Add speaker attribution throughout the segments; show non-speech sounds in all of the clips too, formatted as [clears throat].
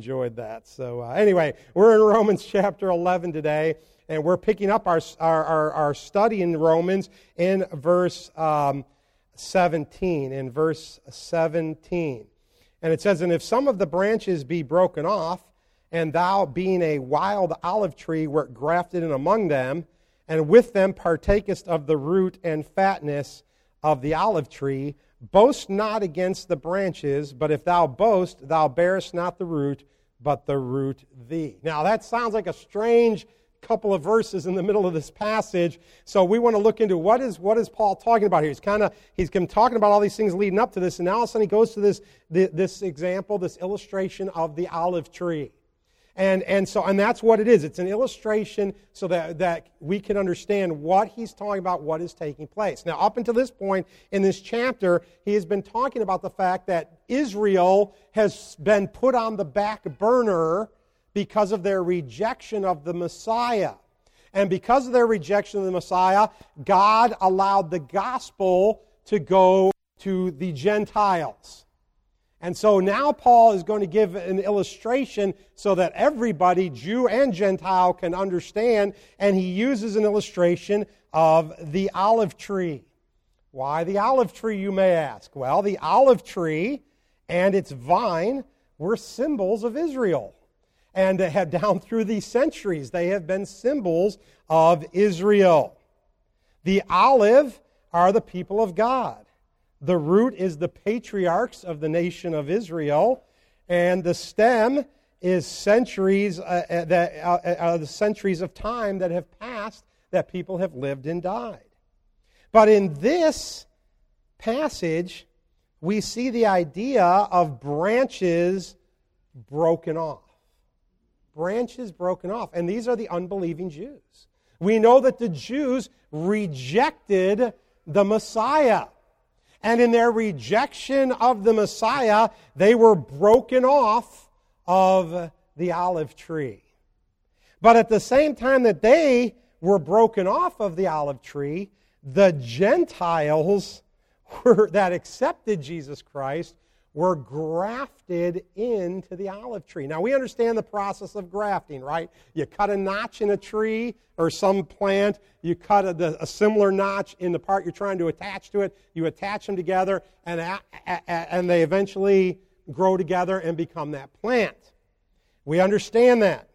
Speaker 1: enjoyed that. So, uh, anyway, we're in Romans chapter 11 today, and we're picking up our, our, our, our study in Romans in verse um, 17. In verse 17. And it says, And if some of the branches be broken off, and thou, being a wild olive tree, wert grafted in among them, and with them partakest of the root and fatness of the olive tree, boast not against the branches, but if thou boast, thou bearest not the root, but the root thee. Now, that sounds like a strange couple of verses in the middle of this passage. So we want to look into what is what is Paul talking about here. He's kind of he's been talking about all these things leading up to this, and now all of a sudden he goes to this this example, this illustration of the olive tree. And, and so and that's what it is. It's an illustration so that, that we can understand what he's talking about, what is taking place. Now, up until this point in this chapter, he has been talking about the fact that Israel has been put on the back burner because of their rejection of the Messiah. And because of their rejection of the Messiah, God allowed the gospel to go to the Gentiles. And so now Paul is going to give an illustration so that everybody, Jew and Gentile, can understand. And he uses an illustration of the olive tree. Why the olive tree, you may ask? Well, the olive tree and its vine were symbols of Israel and have [laughs] down through the centuries they have been symbols of Israel. The olive are the people of God. The root is the patriarchs of the nation of Israel, and the stem is centuries uh, uh that uh, uh, the centuries of time that have passed that people have lived and died. But in this passage, we see the idea of branches broken off branches broken off. And these are the unbelieving Jews. We know that the Jews rejected the Messiah. And in their rejection of the Messiah, they were broken off of the olive tree. But at the same time that they were broken off of the olive tree, the Gentiles [laughs] were, that accepted Jesus Christ were grafted into the olive tree. Now, we understand the process of grafting, right? You cut a notch in a tree or some plant, you cut a, a similar notch in the part you're trying to attach to it, you attach them together, and, a, a, and they eventually grow together and become that plant. We understand that.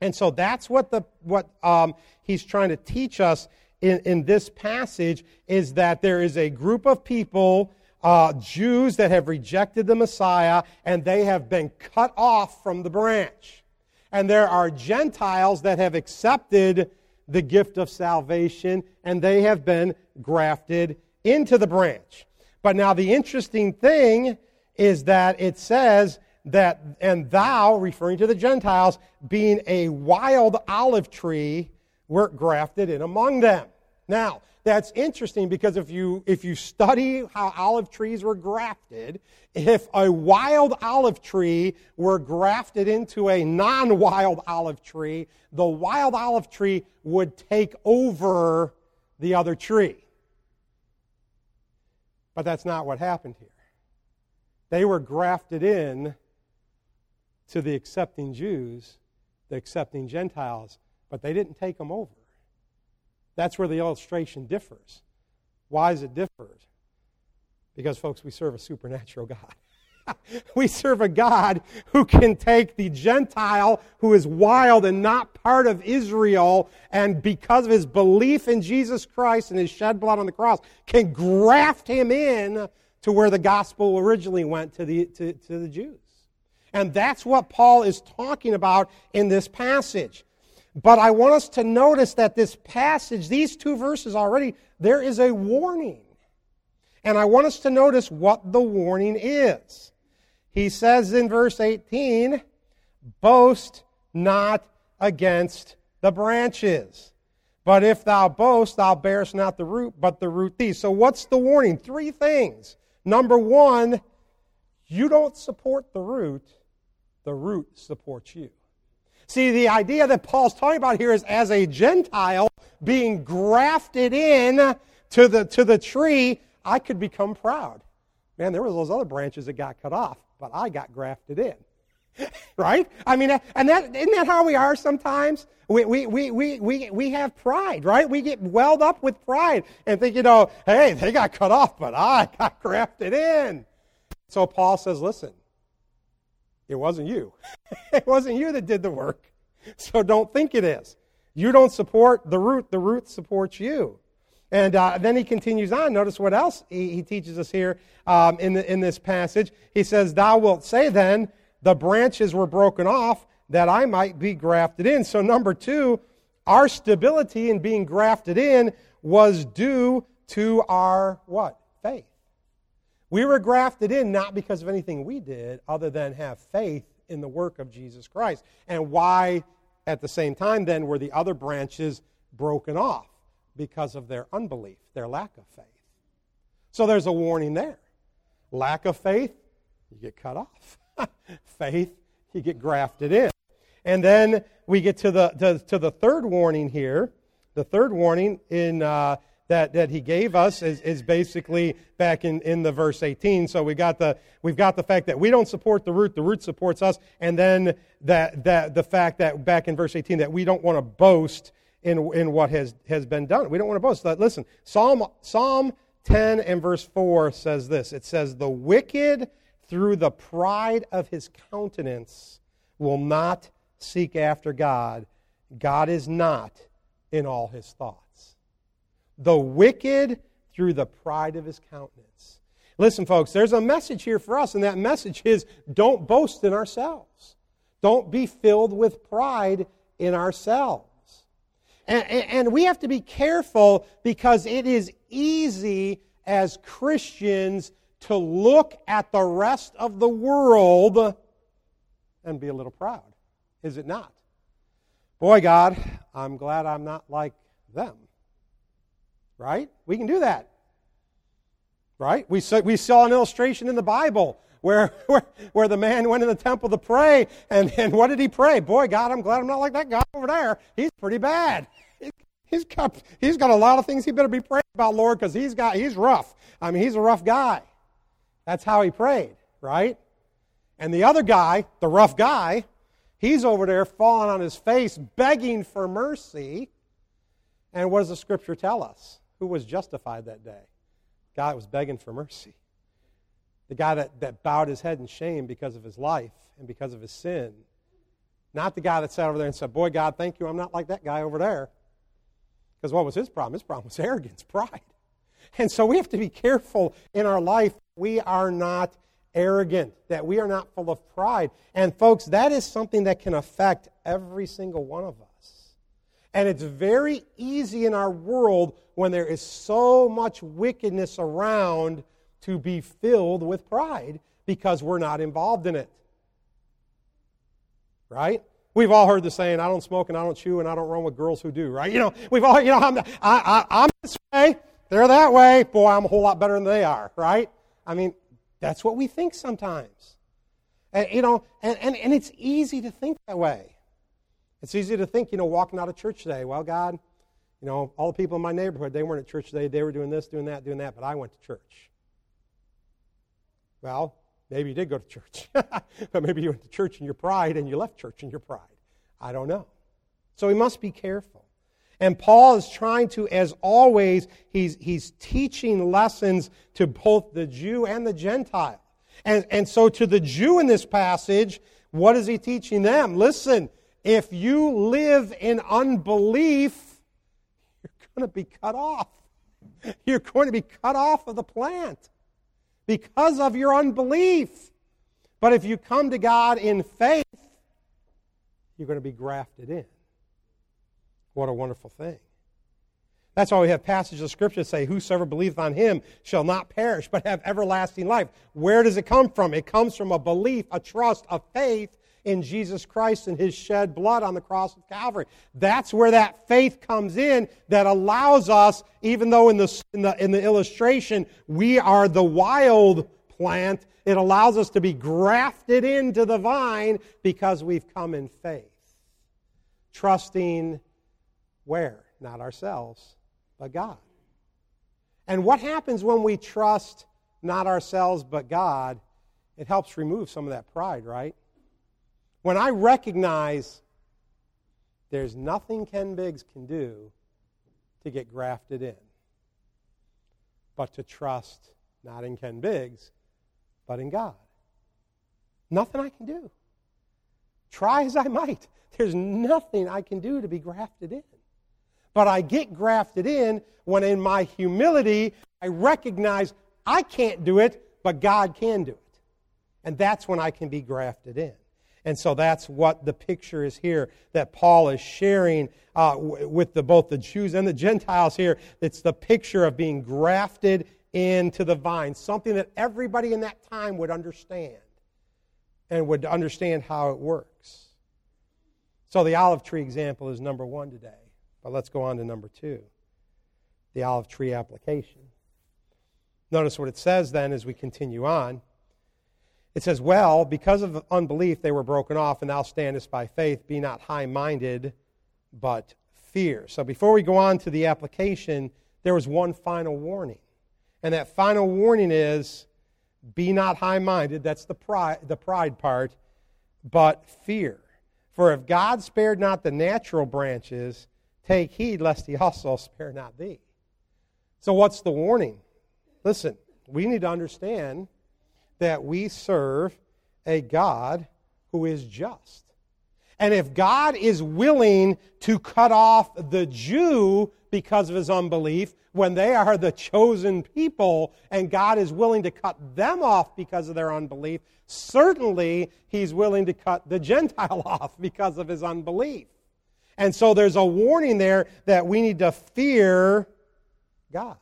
Speaker 1: And so that's what, the, what um, he's trying to teach us in, in this passage is that there is a group of people uh, Jews that have rejected the Messiah and they have been cut off from the branch. And there are Gentiles that have accepted the gift of salvation and they have been grafted into the branch. But now the interesting thing is that it says that, and thou, referring to the Gentiles, being a wild olive tree, were grafted in among them. Now, that's interesting because if you, if you study how olive trees were grafted, if a wild olive tree were grafted into a non wild olive tree, the wild olive tree would take over the other tree. But that's not what happened here. They were grafted in to the accepting Jews, the accepting Gentiles, but they didn't take them over. That's where the illustration differs. Why is it different? Because, folks, we serve a supernatural God. [laughs] we serve a God who can take the Gentile who is wild and not part of Israel, and because of his belief in Jesus Christ and his shed blood on the cross, can graft him in to where the gospel originally went to the, to, to the Jews. And that's what Paul is talking about in this passage. But I want us to notice that this passage, these two verses already, there is a warning. And I want us to notice what the warning is. He says in verse 18, Boast not against the branches. But if thou boast, thou bearest not the root, but the root thee. So what's the warning? Three things. Number one, you don't support the root, the root supports you. See, the idea that Paul's talking about here is as a Gentile being grafted in to the, to the tree, I could become proud. Man, there was those other branches that got cut off, but I got grafted in. [laughs] right? I mean, and that, isn't that how we are sometimes? We, we, we, we, we, we have pride, right? We get welled up with pride and think, you know, hey, they got cut off, but I [laughs] got grafted in. So Paul says, listen, it wasn't you. [laughs] it wasn't you that did the work. So don't think it is. You don't support the root, the root supports you. And uh, then he continues on. Notice what else he, he teaches us here um, in, the, in this passage. He says, Thou wilt say then, the branches were broken off that I might be grafted in. So, number two, our stability in being grafted in was due to our what? We were grafted in not because of anything we did, other than have faith in the work of Jesus Christ. And why, at the same time, then, were the other branches broken off? Because of their unbelief, their lack of faith. So there's a warning there. Lack of faith, you get cut off. [laughs] faith, you get grafted in. And then we get to the, to, to the third warning here. The third warning in, uh, that, that he gave us is, is basically back in, in the verse 18. So we got the, we've got the fact that we don't support the root, the root supports us, and then that, that the fact that back in verse 18 that we don't want to boast in, in what has, has been done. We don't want to boast. Listen, Psalm, Psalm 10 and verse 4 says this. It says, The wicked through the pride of his countenance, will not seek after God. God is not in all his thoughts. The wicked through the pride of his countenance. Listen, folks, there's a message here for us, and that message is don't boast in ourselves. Don't be filled with pride in ourselves. And, and, we have to be careful because it is easy as Christians to look at the rest of the world and be a little proud, is it not? Boy, God, I'm glad I'm not like them. Right? We can do that. Right? We saw, we saw an illustration in the Bible where, [laughs] where, where the man went in the temple to pray, and, and what did he pray? Boy, God, I'm glad I'm not like that guy over there. He's pretty bad. He's got, he's got a lot of things he better be praying about, Lord, because he's rough. I mean, he's a rough guy. That's how he prayed, right? And the other guy, the rough guy, he's over there falling on his face, begging for mercy. And what does the scripture tell us? Who was justified that day? That was begging for mercy. The guy that, that bowed his head in shame because of his life and because of his sin. Not the guy that sat over there and said, Boy, God, thank you, I'm not like that guy over there. Because what was his problem? His problem was [laughs] arrogance, pride. And so we have to be careful in our life. We are not arrogant, that we are not full of pride. And folks, that is something that can affect every single one of us. And it's very easy in our world when there is so much wickedness around to be filled with pride because we're not involved in it. Right? We've all heard the saying, I don't smoke and I don't chew and I don't run with girls who do, right? You know, we've all, you know, I'm, I, I, I'm this way. They're that way. Boy, I'm a whole lot better than they are, right? I mean, that's what we think sometimes. And, you know, and, and, and it's easy to think that way. It's easy to think, you know, walking out of church today, well, God, you know, all the people in my neighborhood, they weren't at church today. They were doing this, doing that, doing that, but I went to church. Well, maybe you did go to church. [laughs] but maybe you went to church in your pride and you left church in your pride. I don't know. So we must be careful. And Paul is trying to, as always, he's, he's teaching lessons to both the Jew and the Gentile. And, and so to the Jew in this passage, what is he teaching them? Listen, if you live in unbelief, you're going to be cut off. You're going to be cut off of the plant because of your unbelief. But if you come to God in faith, you're going to be grafted in. What a wonderful thing. That's why we have passages of Scripture that say, Whosoever believeth on him shall not perish, but have everlasting life. Where does it come from? It comes from a belief, a trust, a faith in Jesus Christ and his shed blood on the cross of Calvary. That's where that faith comes in that allows us, even though in the, in the, in the illustration we are the wild plant, it allows us to be grafted into the vine because we've come in faith, trusting where? Not ourselves, but God. And what happens when we trust not ourselves, but God? It helps remove some of that pride, right? When I recognize there's nothing Ken Biggs can do to get grafted in, but to trust not in Ken Biggs, but in God. Nothing I can do. Try as I might, there's nothing I can do to be grafted in. But I get grafted in when, in my humility, I recognize I can't do it, but God can do it. And that's when I can be grafted in. And so that's what the picture is here that Paul is sharing uh, with the, both the Jews and the Gentiles here. It's the picture of being grafted into the vine, something that everybody in that time would understand and would understand how it works. So the olive tree example is number one today. But let's go on to number two the olive tree application. Notice what it says then as we continue on. It says, Well, because of unbelief they were broken off, and thou standest by faith. Be not high minded, but fear. So before we go on to the application, there was one final warning. And that final warning is be not high minded. That's the pride, the pride part, but fear. For if God spared not the natural branches, take heed lest he also spare not thee. So, what's the warning? Listen, we need to understand that we serve a God who is just. And if God is willing to cut off the Jew because of his unbelief, when they are the chosen people and God is willing to cut them off because of their unbelief, certainly he's willing to cut the [laughs] Gentile off because of his unbelief. And so there's a warning there that we need to fear God.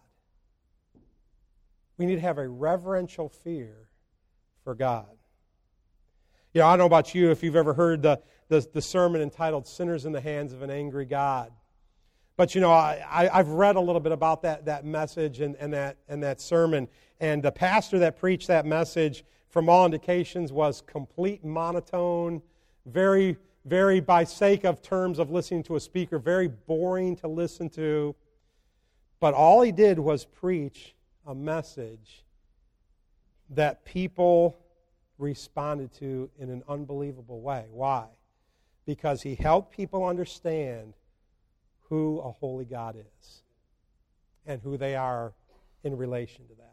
Speaker 1: We need to have a reverential fear for God. You know, I don't know about you if you've ever heard the, the, the sermon entitled Sinners in the Hands of an Angry God. But you know, I, I, have read a little bit about that, that message and, and, that, and that sermon. And the pastor that preached that message, from all indications, was complete monotone, very, very, by sake of terms of listening to a speaker, very boring to listen to. But all he did was preach a message that people responded to in an unbelievable way. Why? Because he helped people understand who a holy God is and who they are in relation to that.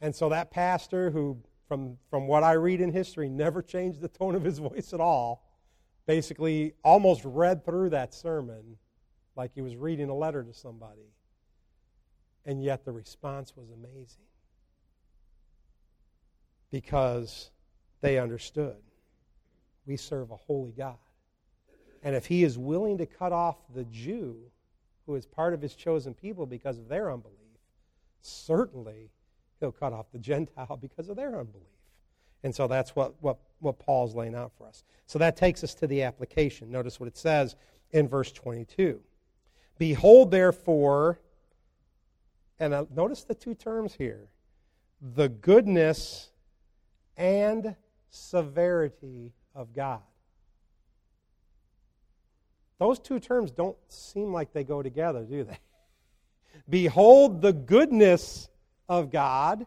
Speaker 1: And so that pastor, who, from, from what I read in history, never changed the tone of his [laughs] voice at all, basically almost read through that sermon like he was reading a letter to somebody. And yet the response was amazing because they understood. We serve a holy God. And if he is willing to cut off the Jew, who is part of his chosen people because of their unbelief, certainly he'll cut off the [laughs] Gentile because of their unbelief. And so that's what, what, what Paul's laying out for us. So that takes us to the application. Notice what it says in verse 22. Behold, therefore, and uh, notice the two terms here the goodness and severity of God. Those two terms don't seem like they go together, do they? [laughs] Behold the goodness of God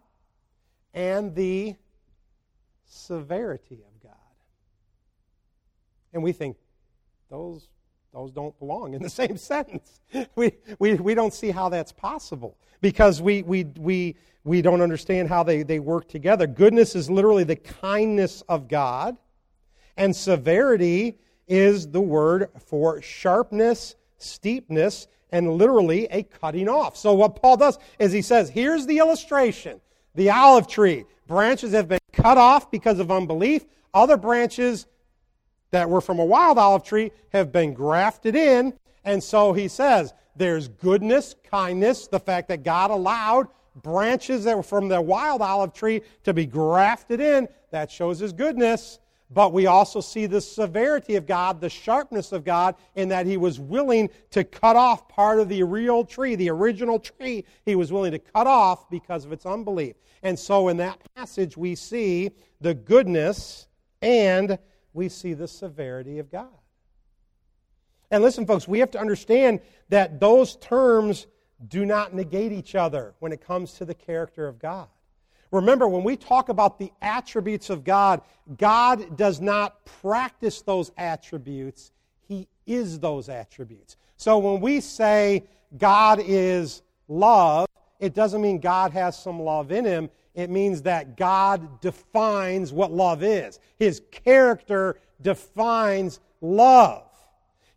Speaker 1: and the severity of God. And we think those, those don't belong in the [laughs] same sentence. We, we, we don't see how that's possible because we, we, we, we don't understand how they, they work together. Goodness is literally the kindness of God, and severity is the word for sharpness, steepness, and literally a cutting off. So, what Paul does is he says, here's the illustration the olive tree. Branches have been cut off because of unbelief. Other branches that were from a wild olive tree have been grafted in. And so he says, there's goodness, kindness, the fact that God allowed branches that were from the wild olive tree to be grafted in. That shows his goodness. But we also see the severity of God, the sharpness of God, in that He was willing to cut off part of the real tree, the original tree, He was willing to cut off because of its unbelief. And so in that passage, we see the goodness and we see the severity of God. And listen, folks, we have to understand that those terms do not negate each other when it comes to the character of God. Remember, when we talk about the attributes of God, God does not practice those attributes, He is those attributes. So when we say God is love, it doesn't mean God has some love in Him. It means that God defines what love is. His character defines love.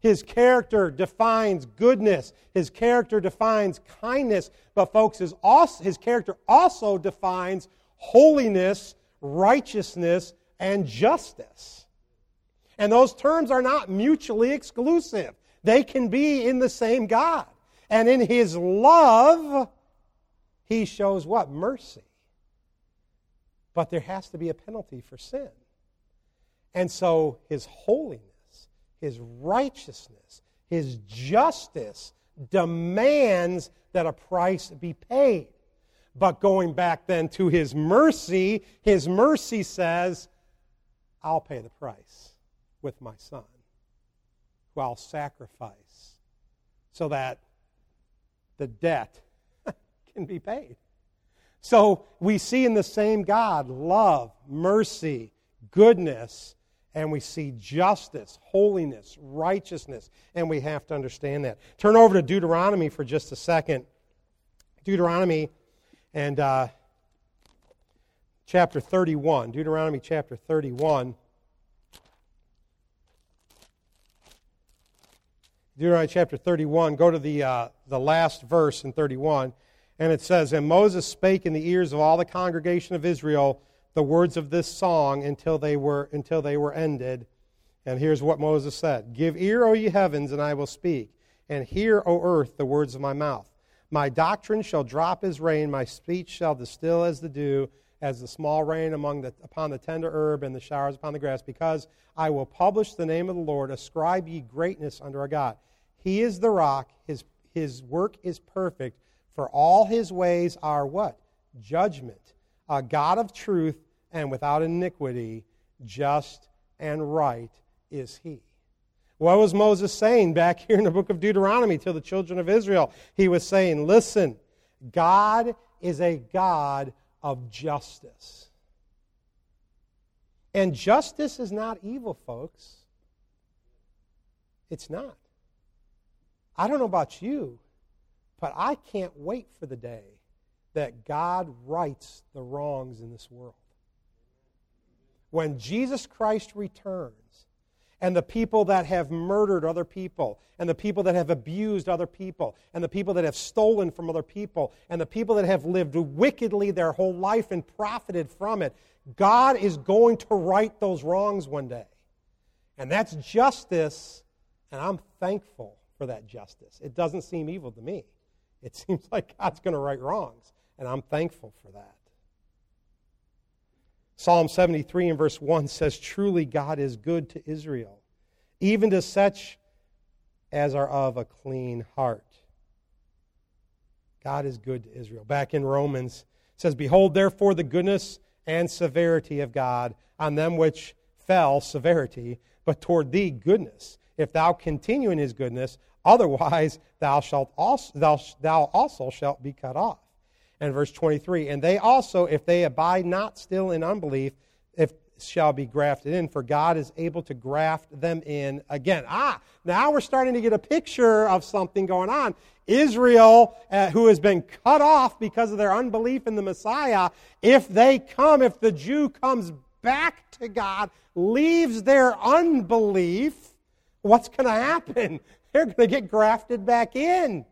Speaker 1: His character defines goodness. His character defines kindness. But, folks, his, also, his character also defines holiness, righteousness, and justice. And those terms are not mutually exclusive, they can be in the same God. And in his love, he shows what? Mercy. But there has to be a penalty for sin. And so his holiness his righteousness, his justice demands that a price be paid. But going back then to his mercy, his mercy says, I'll pay the price with my son, who I'll sacrifice so that the debt [laughs] can be paid. So we see in the same God love, mercy, goodness, and we see justice, holiness, righteousness, and we have to understand that. Turn over to Deuteronomy for just a second. Deuteronomy and uh, chapter 31. Deuteronomy chapter 31. Deuteronomy chapter 31. Go to the, uh, the last verse in 31. And it says, And Moses spake in the ears of all the congregation of Israel the words of this song until they were, until they were ended. And here's what Moses said Give ear, O ye heavens, and I will speak, and hear, O earth, the words of my mouth. My doctrine shall drop as rain, my speech shall distill as the dew, as the small rain among the, upon the tender herb and the showers upon the grass, because I will publish the name of the Lord. Ascribe ye greatness unto our God. He is the rock, his, his work is perfect, for all his ways are what? Judgment. A God of truth and without iniquity, just and right is he. What was Moses saying back [laughs] here in the book of Deuteronomy to the children of Israel? He was saying, Listen, God is a God of justice. And justice is not evil, folks. It's not. I don't know about you, but I can't wait for the day that God rights the wrongs in this world when Jesus Christ returns and the people that have murdered other people, and the people that have abused other people, and the people that have stolen from other people, and the people that have lived wickedly their whole life and profited from it, God is going to right those wrongs one day. And that's justice, and I'm thankful for that justice. It doesn't seem evil to me. It [laughs] seems like God's going to right wrongs, and I'm thankful for that. Psalm 73 and verse 1 says, Truly God is good to Israel, even to such as are of a clean heart. God is good to Israel. Back in Romans, it says, Behold, therefore, the goodness and severity of God on them which fell, severity, but toward thee, goodness. If thou continue in his goodness, otherwise thou, shalt also, thou, thou also shalt be cut off. And verse 23 and they also if they abide not still in unbelief if shall be grafted in for god is able to graft them in again. Ah now we're starting to get a picture of something going on. Israel uh, who has been cut off because of their unbelief in the messiah if they come if the jew comes back to god leaves their unbelief what's going to happen they're going to get grafted back in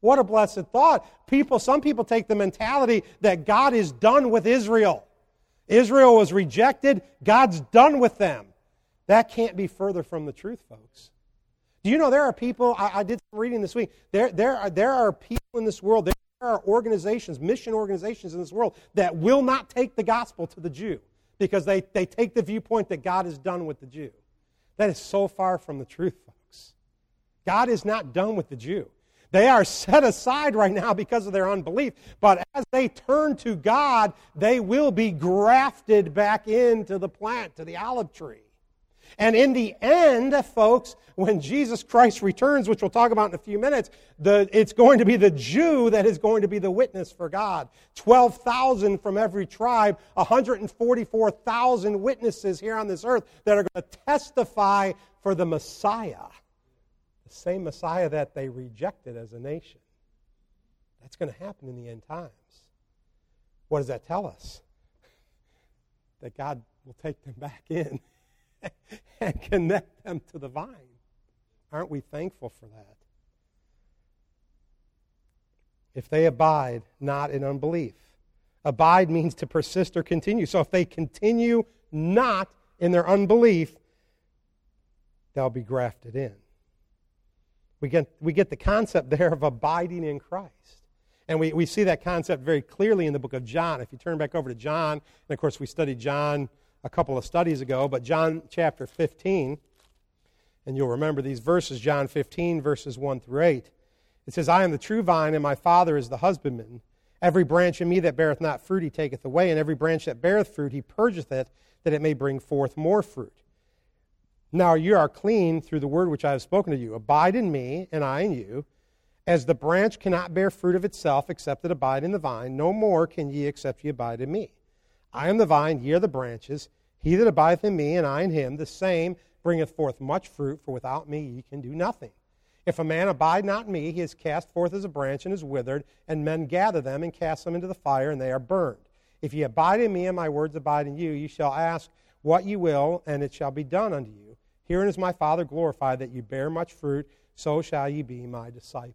Speaker 1: what a blessed thought. People, some people take the mentality that God is done with Israel. Israel was rejected, God's done with them. That can't be further from the truth, folks. Do you know there are people, I, I did some reading this week, there, there, are, there are people in this world, there are organizations, mission organizations in this world that will not take the gospel to the Jew because they, they take the viewpoint that God is done with the Jew. That is so far from the truth, folks. God is not done with the Jew. They are [laughs] set aside right now because of their unbelief. But as they turn to God, they will be grafted back into the plant, to the olive tree. And in the end, folks, when Jesus Christ returns, which we'll talk about in a few minutes, the, it's going to be the Jew that is going to be the witness for God. 12,000 from every tribe, 144,000 witnesses here on this earth that are going to testify for the Messiah. The same Messiah that they rejected as a nation. That's going to happen in the end times. What does that tell us? [laughs] That God will take them back in. [laughs] and connect them to the vine. Aren't we thankful for that? If they abide not in unbelief. Abide means to persist or continue. So if they continue not in their unbelief, they'll be grafted in. We get, we get the concept there of abiding in Christ. And we, we see that concept very clearly in the book of John. If you turn back over to John, and of course we studied John a couple of studies ago, but John chapter 15, and you'll remember these verses, John 15, verses 1 through 8. It says, I am the true vine, and my Father is the husbandman. Every branch in me that beareth not fruit, he taketh away, and every branch that beareth fruit, he purgeth it, that it may bring forth more fruit. Now you are clean through the word which I have spoken to you. Abide in me, and I in you. As the branch cannot bear fruit of itself except it abide in the vine, no more can ye except ye abide in me. I am the vine, ye are the branches. He that abideth in me, and I in him, the same bringeth forth much fruit, for without me ye can do nothing. If a man abide not in me, he is cast forth as a branch and is withered, and men gather them and cast them into the fire, and they are burned. If ye abide in me, and my words abide in you, ye shall ask what ye will, and it shall be done unto you. Herein is my Father glorified, that ye bear much fruit, so shall ye be my disciples.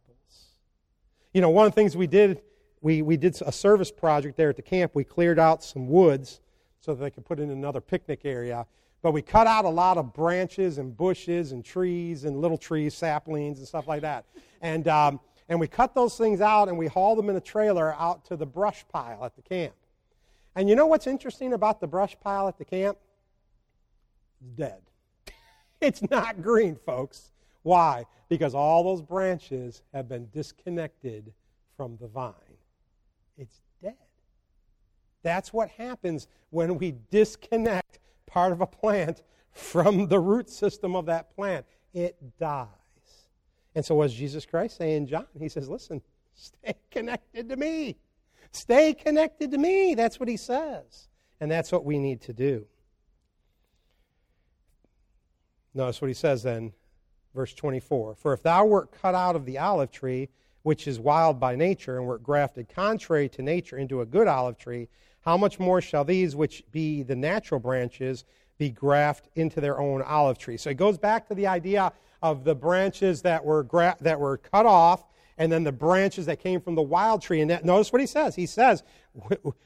Speaker 1: You know, one of the things we did we, we did a service project there at the camp. We cleared out some woods so that they could put in another picnic area. But we cut out a lot of branches and bushes and trees and little trees, saplings and stuff like that. And, um, and we cut those things out and we hauled them in a trailer out to the brush pile at the camp. And you know what's interesting about the brush pile at the camp? It's dead. [laughs] It's not green, folks. Why? Because all those branches have been disconnected from the vine it's dead. That's what happens when we disconnect part of a plant from the root system of that plant. It dies. And so, what's Jesus Christ saying, John? He says, Listen, stay connected to me. Stay connected to me. That's what he says. And that's what we need to do. Notice what he says then, verse 24 For if thou wert cut out of the olive tree, which is wild by nature, and were grafted contrary to nature into a good olive tree, how much more shall these, which be the natural branches, be grafted into their own olive tree? So it goes back to the idea of the branches that were, gra- that were cut off and then the branches that came from the wild tree. And that, notice what he says. He says,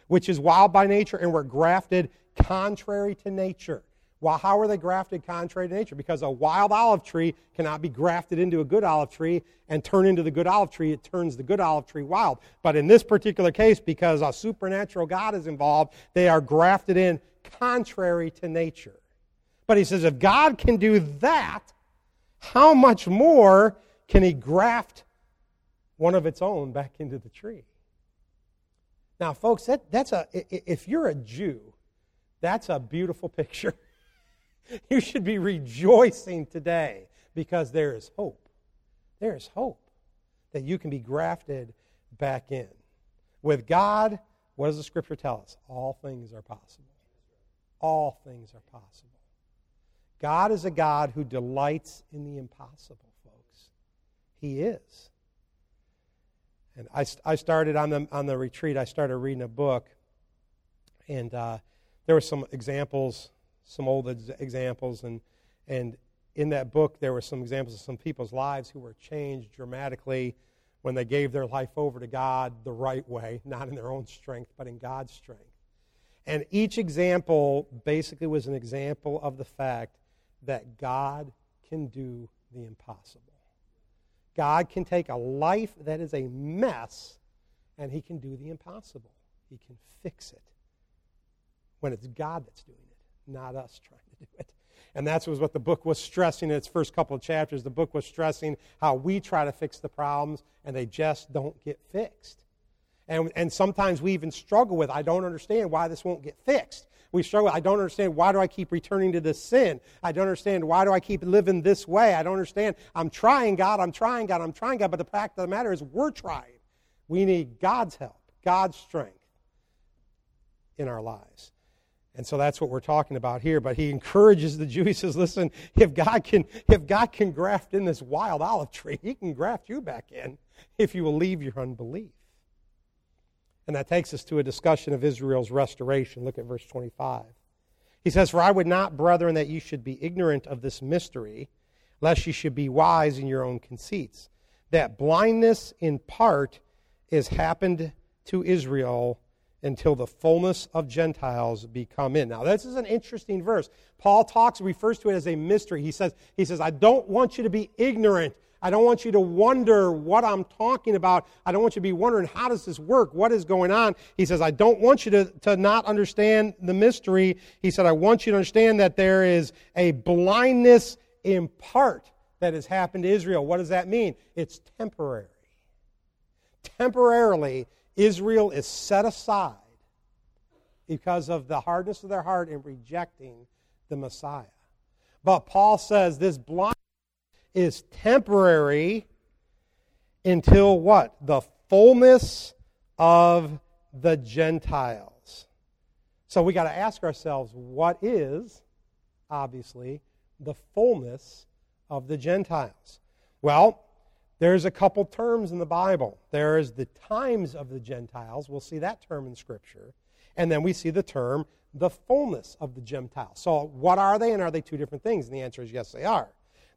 Speaker 1: which is wild by nature and were grafted contrary to nature. Well, how are they grafted contrary to nature? Because a wild olive tree cannot be grafted into a good olive tree and turn into the good olive tree. It turns the good olive tree wild. But in this particular case, because a supernatural God is involved, they are grafted in contrary to nature. But he says, if God can do that, how much more can he graft one of its own back into the tree? Now, folks, that, that's a, if you're a Jew, that's a beautiful [laughs] picture. [laughs] You should be rejoicing today because there is hope. There is hope that you can be grafted back in. With God, what does the scripture tell us? All things are possible. All things are possible. God is a God who delights in the impossible, folks. He is. And I, I started on the, on the retreat, I started reading a book, and uh, there were some examples some old examples, and, and in that book, there were some examples of some people's lives who were changed dramatically when they gave their life over to God the right way, not in their own strength, but in God's strength. And each example basically was an example of the fact that God can do the impossible. God can take a life that is a mess and he can do the impossible. He can fix it when it's God that's doing it not us trying to do it. And that's what the book was stressing in its first couple of chapters. The book was stressing how we try to fix the problems and they just don't get fixed. And, and sometimes we even struggle with, I don't understand why this won't get fixed. We struggle. I don't understand why do I keep returning to this sin? I don't understand why do I keep living this way? I don't understand. I'm trying, God. I'm trying, God. I'm trying, God. But the fact of the matter is, we're trying. We need God's help, God's strength in our lives. And so that's what we're talking about here. But he encourages the Jew. He says, listen, if God can, if God can graft in this wild olive tree, he can graft you back in if you will leave your unbelief. And that takes us to a discussion of Israel's restoration. Look at verse 25. He says, For I would not, brethren, that you should be ignorant of this mystery, lest you should be wise in your own conceits. That blindness in part is happened to Israel until the fullness of Gentiles be come in. Now, this is an interesting verse. Paul talks, refers to it as a mystery. He says, he says, I don't want you to be ignorant. I don't want you to wonder what I'm talking about. I don't want you to be wondering, how does this work? What is going on? He says, I don't want you to, to not understand the mystery. He said, I want you to understand that there is a blindness in part that has happened to Israel. What does that mean? It's temporary. Temporarily, Israel is set aside because of the hardness of their heart in rejecting the Messiah. But Paul says this blind is temporary until what? The fullness of the Gentiles. So we got to ask ourselves what is, obviously, the fullness of the Gentiles? Well, there's a couple terms in the Bible. There is the times of the Gentiles. We'll see that term in Scripture. And then we see the term the fullness of the Gentiles. So, what are they, and are they two different things? And the answer is yes, they are.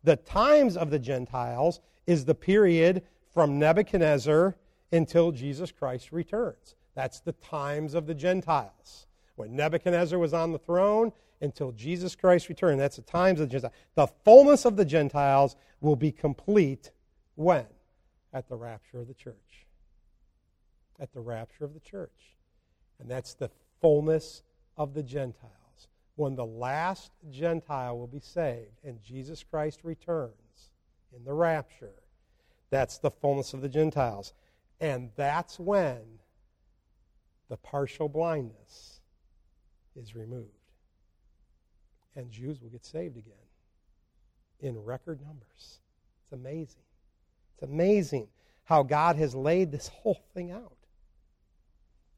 Speaker 1: The times of the Gentiles is the period from Nebuchadnezzar until Jesus Christ returns. That's the times of the Gentiles. When Nebuchadnezzar was on the throne until Jesus Christ returned. That's the times of the Gentiles. The fullness of the Gentiles will be complete when? At the rapture of the church. At the rapture of the church. And that's the fullness of the Gentiles. When the last Gentile will be saved and Jesus Christ returns in the rapture, that's the fullness of the Gentiles. And that's when the partial blindness is removed. And Jews will get saved again in record numbers. It's amazing. It's amazing how God has laid this whole thing out.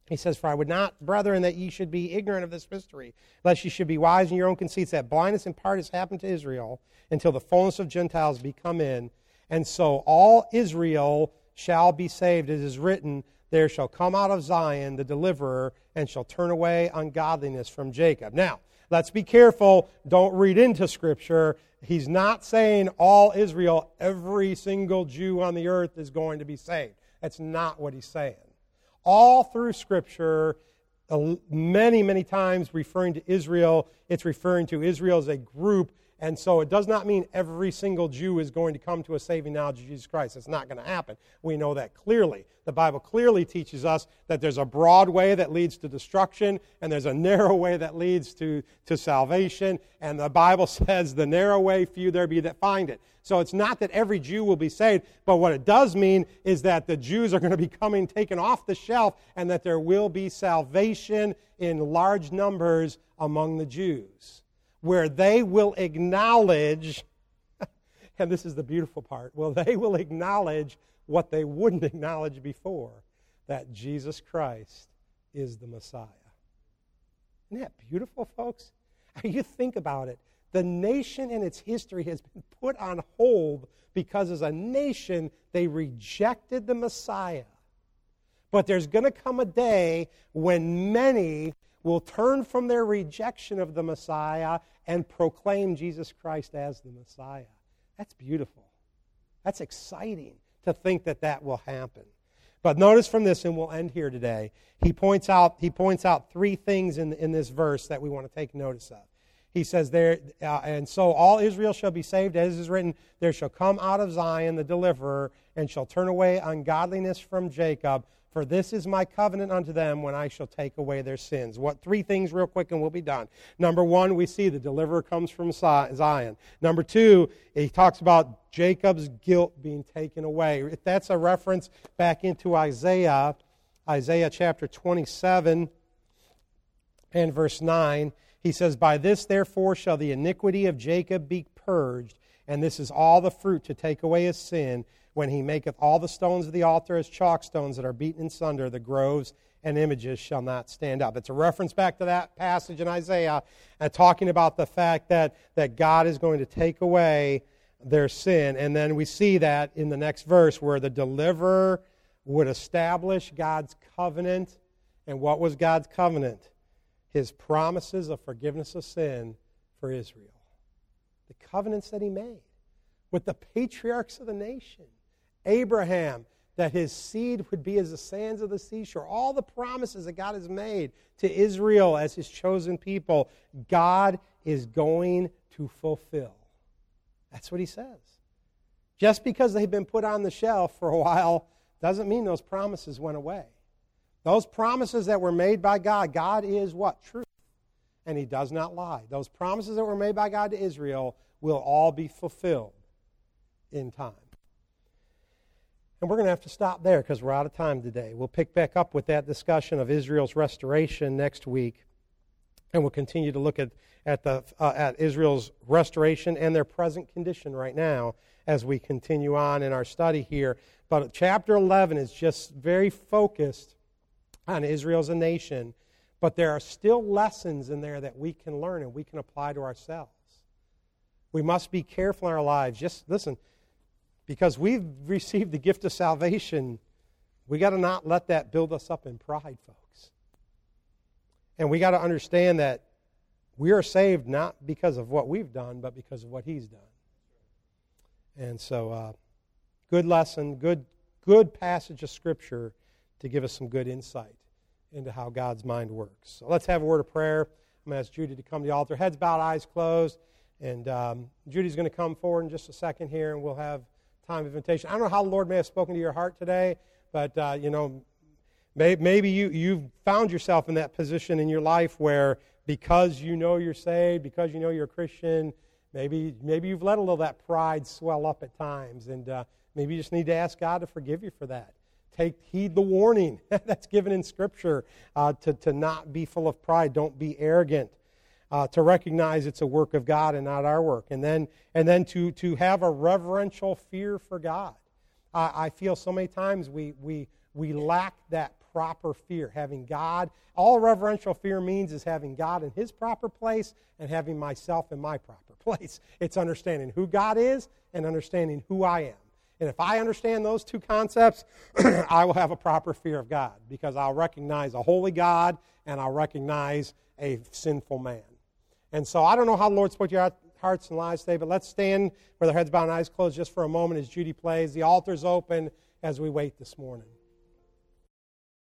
Speaker 1: He says, For I would not, brethren, that ye should be ignorant of this mystery, lest ye should be wise in your own conceits, that blindness in part has happened to Israel until the fullness of Gentiles be come in. And so all Israel shall be saved. It is written, There shall come out of Zion the deliverer, and shall turn away ungodliness from Jacob. Now, let's be careful. Don't read into Scripture he's not saying all Israel, every single Jew on the earth is going to be saved. That's not what he's saying. All through Scripture, many, many times referring to Israel, it's referring to Israel as a group and so it does not mean every single Jew is going to come to a saving knowledge of Jesus Christ. It's not going to happen. We know that clearly. The Bible clearly teaches us that there's a broad way that leads to destruction, and there's a [laughs] narrow way that leads to, to salvation. And the Bible [laughs] says, the narrow way, few there be that find it. So it's not that every Jew will be saved, but what it does mean is that the Jews are going to be [laughs] coming taken off the shelf, and that there will be salvation in large numbers among the Jews where they will acknowledge, [laughs] and this is the beautiful part, well, they will acknowledge what they wouldn't acknowledge before that Jesus Christ is the Messiah. Isn't that beautiful, folks? You think about it. The nation and its history has been put on hold because, as a nation, they rejected the Messiah. But there's going to come a day when many will turn from their rejection of the Messiah and proclaim Jesus Christ as the Messiah. That's beautiful. That's exciting to think that that will happen. But notice from this, and we'll end here today, he points out, he points out three things in, in this verse that we want to take notice of. He says there, uh, and so all Israel shall be saved, as is written, there shall come out of Zion the deliverer, and shall turn away ungodliness from Jacob. For this is my covenant unto them when I shall take away their sins. What three things, real quick, and we'll be done. Number one, we see the deliverer comes from Zion. Number two, he talks about Jacob's guilt being taken away. That's a reference back into Isaiah, Isaiah chapter 27 and verse 9, he says, By this therefore shall the iniquity of Jacob be purged, and this is all the fruit to take away his sin, when he maketh all the stones of the altar as chalk stones that are beaten in sunder, the groves and images shall not stand up. It's a reference back to that passage in Isaiah, uh, talking about the fact that, that God is going to take away their sin. And then we see that in the next verse where the deliverer would establish God's covenant. And what was God's covenant? His promises of forgiveness of sin for Israel. The covenants that he made with the patriarchs of the nation. Abraham, that his seed would be as the sands of the seashore. All the promises that God has made to Israel as his chosen people, God is going to fulfill. That's what he says. Just because they've been put on the shelf for a while doesn't mean those promises went away. Those promises that were made by God, God is what? Truth. And he does not lie. Those promises that were made by God to Israel will all be fulfilled in time. And we're going to have to stop there because we're out of time today. We'll pick back up with that discussion of Israel's restoration next week. And we'll continue to look at, at, the, uh, at Israel's restoration and their present condition right now as we continue on in our study here. But chapter 11 is just very focused on Israel as a nation. But there are still lessons in there that we can learn and we can apply to ourselves. We must be careful in our lives. Just listen, because we've received the gift of salvation, we got to not let that build us up in pride, folks. And we got to understand that we are saved not because of what we've done, but because of what He's done. And so, uh, good lesson, good, good passage of Scripture to give us some good insight into how God's mind works. So let's have a word of prayer. I'm going to ask Judy to come to the altar. Heads bowed, eyes closed. And um, Judy's going to come forward in just a second here, and we'll have time of invitation. I don't know how the Lord may have spoken to your heart today, but, uh, you know, may, maybe you, you've found yourself in that position in your life where because you know you're saved, because you know you're a Christian, maybe, maybe you've let a little of that pride swell up at times, and uh, maybe you just need to ask God to forgive you for that. Take heed the warning [laughs] that's given in Scripture uh, to, to not be full of pride. Don't be arrogant uh, to recognize it's a work of God and not our work, and then and then to to have a reverential fear for God. I feel so many times we we we lack that proper fear, having God. All reverential fear means is having God in His proper place and having myself in my proper [laughs] place. It's understanding who God is and understanding who I am. And if I understand those two concepts, [clears throat] I will have a proper fear of God because I'll recognize a holy God and I'll recognize a sinful man. And so I don't know how the Lord spoke to your hearts and lives today, but let's stand with our heads bowed and eyes closed just for a moment as Judy plays. The altar's open as we wait this morning.